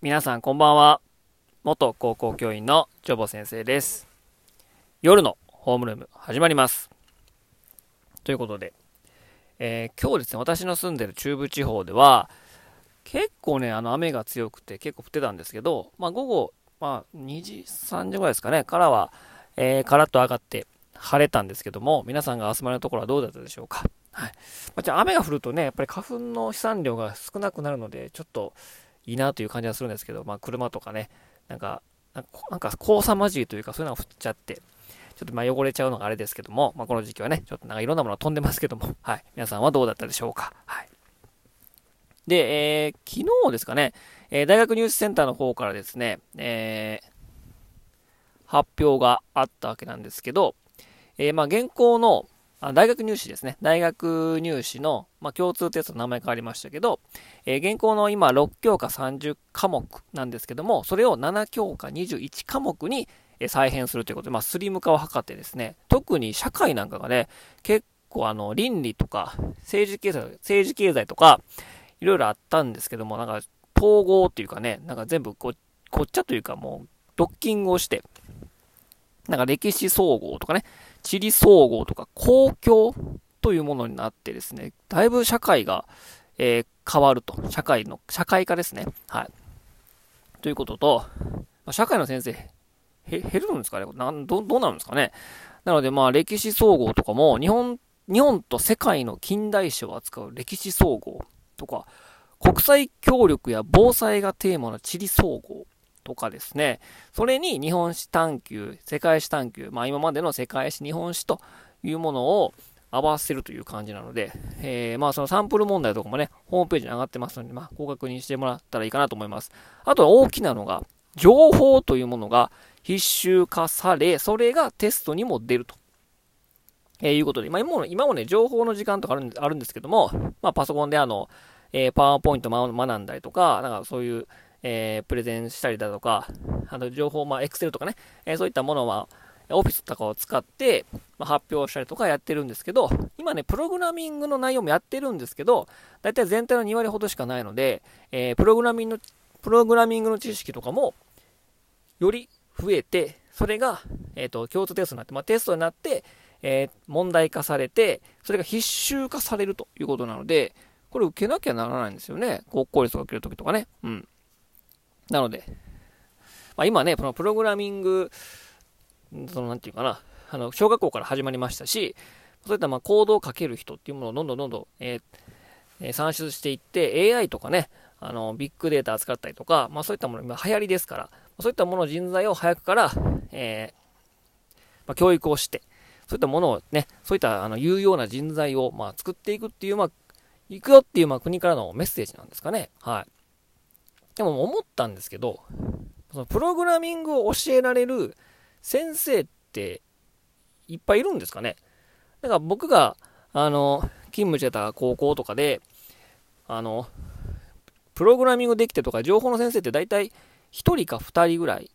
皆さんこんばんは。元高校教員のジョボ先生です。夜のホームルーム始まります。ということで、えー、今日ですね、私の住んでる中部地方では、結構ね、あの雨が強くて結構降ってたんですけど、まあ午後、まあ2時、3時ぐらいですかね、からは、えー、カラッと上がって晴れたんですけども、皆さんが集まるところはどうだったでしょうか。はい。まあ、じゃあ雨が降るとね、やっぱり花粉の飛散量が少なくなるので、ちょっと、いいなという感じはするんですけど、まあ、車とかね、なんか、なんか黄砂混じりというか、そういうのが降っちゃって、ちょっとま汚れちゃうのがあれですけども、まあ、この時期はね、ちょっとなんかいろんなものが飛んでますけども、はい。皆さんはどうだったでしょうか？はい。で、えー、昨日ですかね、えー、大学ニュースセンターの方からですね、えー、発表があったわけなんですけど、えー、まあ、現行の、あ大学入試ですね。大学入試の、まあ、共通テストの名前変わりましたけど、えー、現行の今6教科30科目なんですけども、それを7教科21科目に、再編するということで、まあ、スリム化を図ってですね、特に社会なんかがね、結構あの、倫理とか、政治経済、政治経済とか、いろいろあったんですけども、なんか、統合っていうかね、なんか全部こ、こっちゃというかもう、ドッキングをして、なんか歴史総合とかね、地理総合とか公共というものになってですね、だいぶ社会が、えー、変わると。社会の、社会化ですね。はい。ということと、社会の先生、減るんですかね？なんど、どうなるんですかね？なので、まあ、歴史総合とかも、日本、日本と世界の近代史を扱う歴史総合とか、国際協力や防災がテーマの地理総合とかですね、それに日本史探求、世界史探求、まあ今までの世界史、日本史というものを合わせるという感じなので、えー、まあそのサンプル問題とかもね、ホームページに上がってますので、まあご確認してもらったらいいかなと思います。あとは大きなのが、情報というものが必修化され、それがテストにも出ると。えー、いうことで、まあ今も今もね、情報の時間とかあるんですけども、まあパソコンであの、えー、パワーポイントを学んだりとか、なんかそういう、えー、プレゼンしたりだとか、あの、情報、まあ、エクセルとかね、えー、そういったものは、オフィスとかを使って、まあ、発表したりとかやってるんですけど、今ね、プログラミングの内容もやってるんですけど、だいたい全体の2割ほどしかないので、えー、プログラミングの、プログラミングの知識とかも、より増えて、それが、えっ、と、共通テストになって、まあ、テストになって、え、問題化されて、それが必修化されるということなので、これ受けなきゃならないんですよね。国公立が受けるときとかね。うん。なので、まあ、今ね、このプログラミング、その、なんていうかな、あの、小学校から始まりましたし、そういったまあコードをかける人っていうものをどんどんどんどん、えー、算出していって、AI とかね、あの、ビッグデータ扱ったりとか、まあそういったもの、今流行りですから、そういったもの人材を早くから、えー、まあ、教育をして、そういったものをね、そういったあの有用な人材をまあ作っていくっていう、まあ、行くよっていうまあ国からのメッセージなんですかね。はい。でも思ったんですけど、そのプログラミングを教えられる先生っていっぱいいるんですかねだから僕が、あの、勤務してた高校とかで、あの、プログラミングできてとか情報の先生って大体1人か2人ぐらい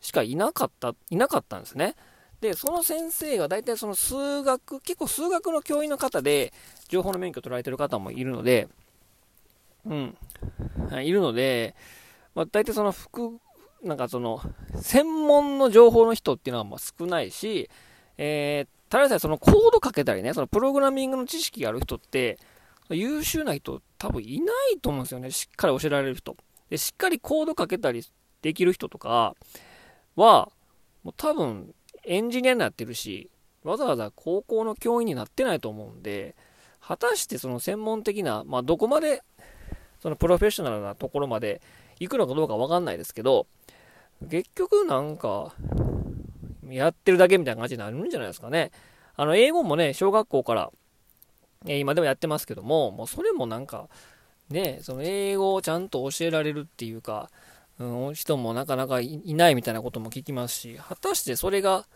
しかいなかった、いなかったんですね。で、その先生が大体その数学、結構数学の教員の方で情報の免許取られてる方もいるので、うん。いるので、まあ、大体その副、なんかその、専門の情報の人っていうのはま少ないし、えー、ただでさえそのコードかけたりね、そのプログラミングの知識がある人って、優秀な人多分いないと思うんですよね。しっかり教えられる人。で、しっかりコードかけたりできる人とかは、もう多分エンジニアになってるし、わざわざ高校の教員になってないと思うんで、果たしてその専門的な、まあどこまでそのプロフェッショナルなところまで行くのかどうかわかんないですけど、結局なんか、やってるだけみたいな感じになるんじゃないですかね。あの、英語もね、小学校から、え今でもやってますけども、もうそれもなんか、ね、その英語をちゃんと教えられるっていうか、うん、人もなかなかいないみたいなことも聞きますし、果たしてそれが、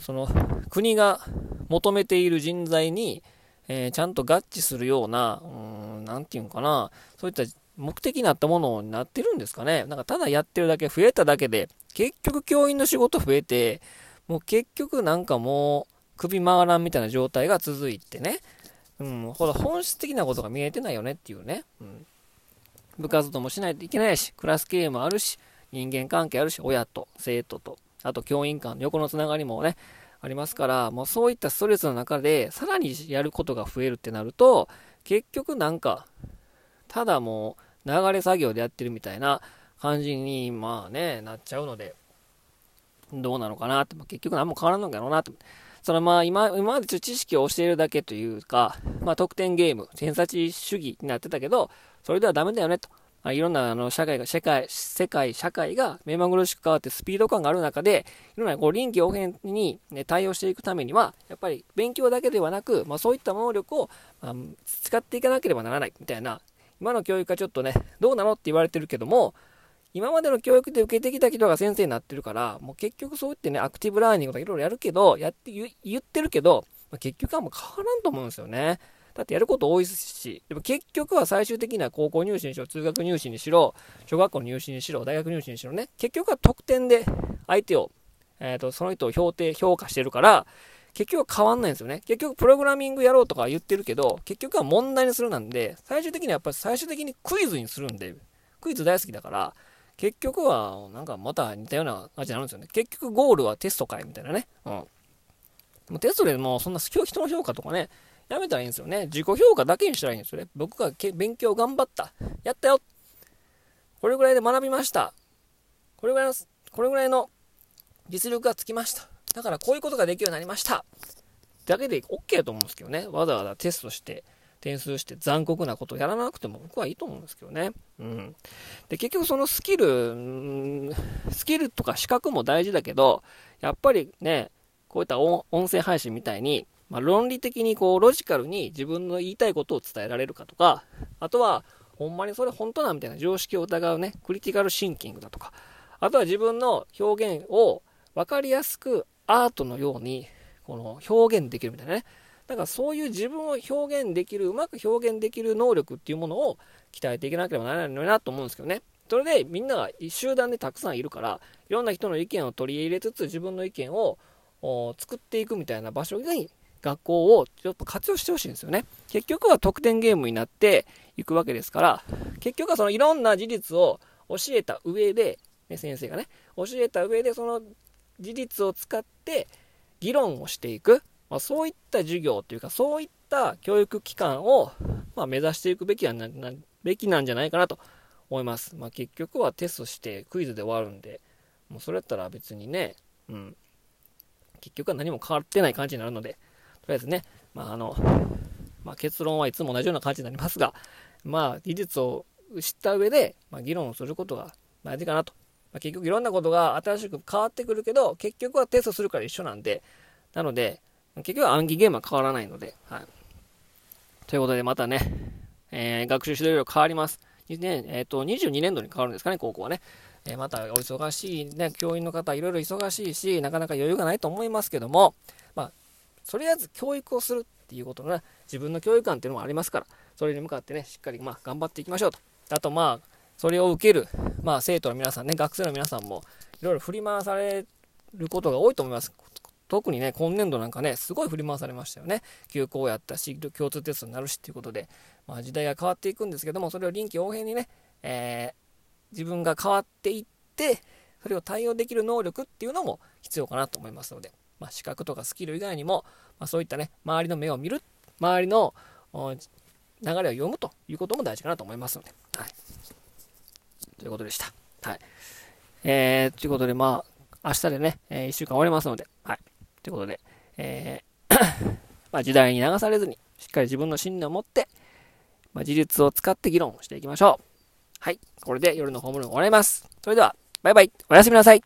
その国が求めている人材に、えー、ちゃんと合致するような、うん、なんていうのかな、そういった目的になったものになってるんですかね。なんかただやってるだけ、増えただけで、結局教員の仕事増えて、もう結局なんかもう首回らんみたいな状態が続いてね。うん、ほら本質的なことが見えてないよねっていうね。うん。部活動もしないといけないし、クラス経営もあるし、人間関係あるし、親と生徒と、あと教員間の横のつながりもね、ありますから、もうそういったストレスの中で、さらにやることが増えるってなると、結局なんか、ただもう流れ作業でやってるみたいな感じに、まあね、なっちゃうので、どうなのかなって、結局何も変わらんのかなって。そのまあ今、今までちょっと知識を教えるだけというか、まあ得点ゲーム、偏差値主義になってたけど、それではダメだよねと。あ、いろんなあの社会が、世界、世界、社会が目まぐるしく変わってスピード感がある中で、いろんなこう臨機応変に、ね、対応していくためには、やっぱり勉強だけではなく、まあ、そういった能力を、まあ、使っていかなければならないみたいな、今の教育はちょっとね、どうなのって言われてるけども、今までの教育で受けてきた人が先生になってるから、もう結局そう言ってね、アクティブラーニングとかいろいろやるけど、やって言ってるけど、まあ、結局はもう変わらんと思うんですよね。だってやること多いし、でも結局は最終的には高校入試にしろ、通学入試にしろ、小学校入試にしろ、大学入試にしろね、結局は得点で相手を、えっ、ー、と、その人を評定、評価してるから、結局は変わんないんですよね。結局プログラミングやろうとか言ってるけど、結局は問題にするなんで、最終的にはやっぱり最終的にクイズにするんで、クイズ大好きだから、結局は、なんかまた似たような感じになるんですよね。結局ゴールはテストかいみたいなね。うん。もうテストでもそんな人の評価とかね、やめたらいいんですよね。自己評価だけにしたらいいんですよね。僕が勉強頑張った。やったよ。これぐらいで学びました。これぐらいの、これぐらいの実力がつきました。だからこういうことができるようになりました。だけで OK だと思うんですけどね。わざわざテストして、点数して残酷なことをやらなくても僕はいいと思うんですけどね。うん。で、結局そのスキル、スキルとか資格も大事だけど、やっぱりね、こういった音声配信みたいに、まあ、論理的にこうロジカルに自分の言いたいことを伝えられるかとか、あとは、ほんまにそれ本当なみたいな常識を疑うね、クリティカルシンキングだとか、あとは自分の表現を分かりやすくアートのようにこの表現できるみたいなね。だからそういう自分を表現できる、うまく表現できる能力っていうものを鍛えていかなければならないのになと思うんですけどね。それでみんなが集団でたくさんいるから、いろんな人の意見を取り入れつつ自分の意見を作っていくみたいな場所に学校をちょっと活用してほしいんですよね。結局は得点ゲームになっていくわけですから、結局はそのいろんな事実を教えた上で、ね、先生がね、教えた上でその事実を使って議論をしていく。まあ、そういった授業というか、そういった教育機関を、まあ、目指していくべきはななべきなんじゃないかなと思います。まあ、結局はテストしてクイズで終わるんで、もうそれやったら別にね、うん、結局は何も変わってない感じになるので、りあえずね、まああの、まあ、結論はいつも同じような感じになりますが、まあ、技術を知った上で、まあ、議論をすることが大事かなと。まあ、結局いろんなことが新しく変わってくるけど、結局はテストするから一緒なんで、なので、結局は暗記ゲームは変わらないので、はい。ということで、またね、えー、学習指導量変わります。ね、えっ、ー、と、22年度に変わるんですかね、高校はね。えー、またお忙しいね、教員の方、いろいろ忙しいし、なかなか余裕がないと思いますけども、とりあえず教育をするっていうことのね、自分の教育観っていうのもありますから、それに向かってね、しっかりまあ頑張っていきましょうと。あとまあ、それを受ける、まあ生徒の皆さんね、学生の皆さんも、いろいろ振り回されることが多いと思います。特にね、今年度なんかね、すごい振り回されましたよね。休校やったし、共通テストになるしっていうことで、まあ時代が変わっていくんですけども、それを臨機応変にね、えー、自分が変わっていって、それを対応できる能力っていうのも必要かなと思いますので、まあ、資格とかスキル以外にも、まあ、そういったね、周りの目を見る、周りの流れを読むということも大事かなと思いますので、はい。ということでした。はい。えー、ということで、まあ、明日でね、えー、1週間終わりますので、はい。ということで、えー まあ、時代に流されずに、しっかり自分の信念を持って、まあ、事実を使って議論をしていきましょう。はい。これで夜のホームルーム終わります。それでは、バイバイ。おやすみなさい。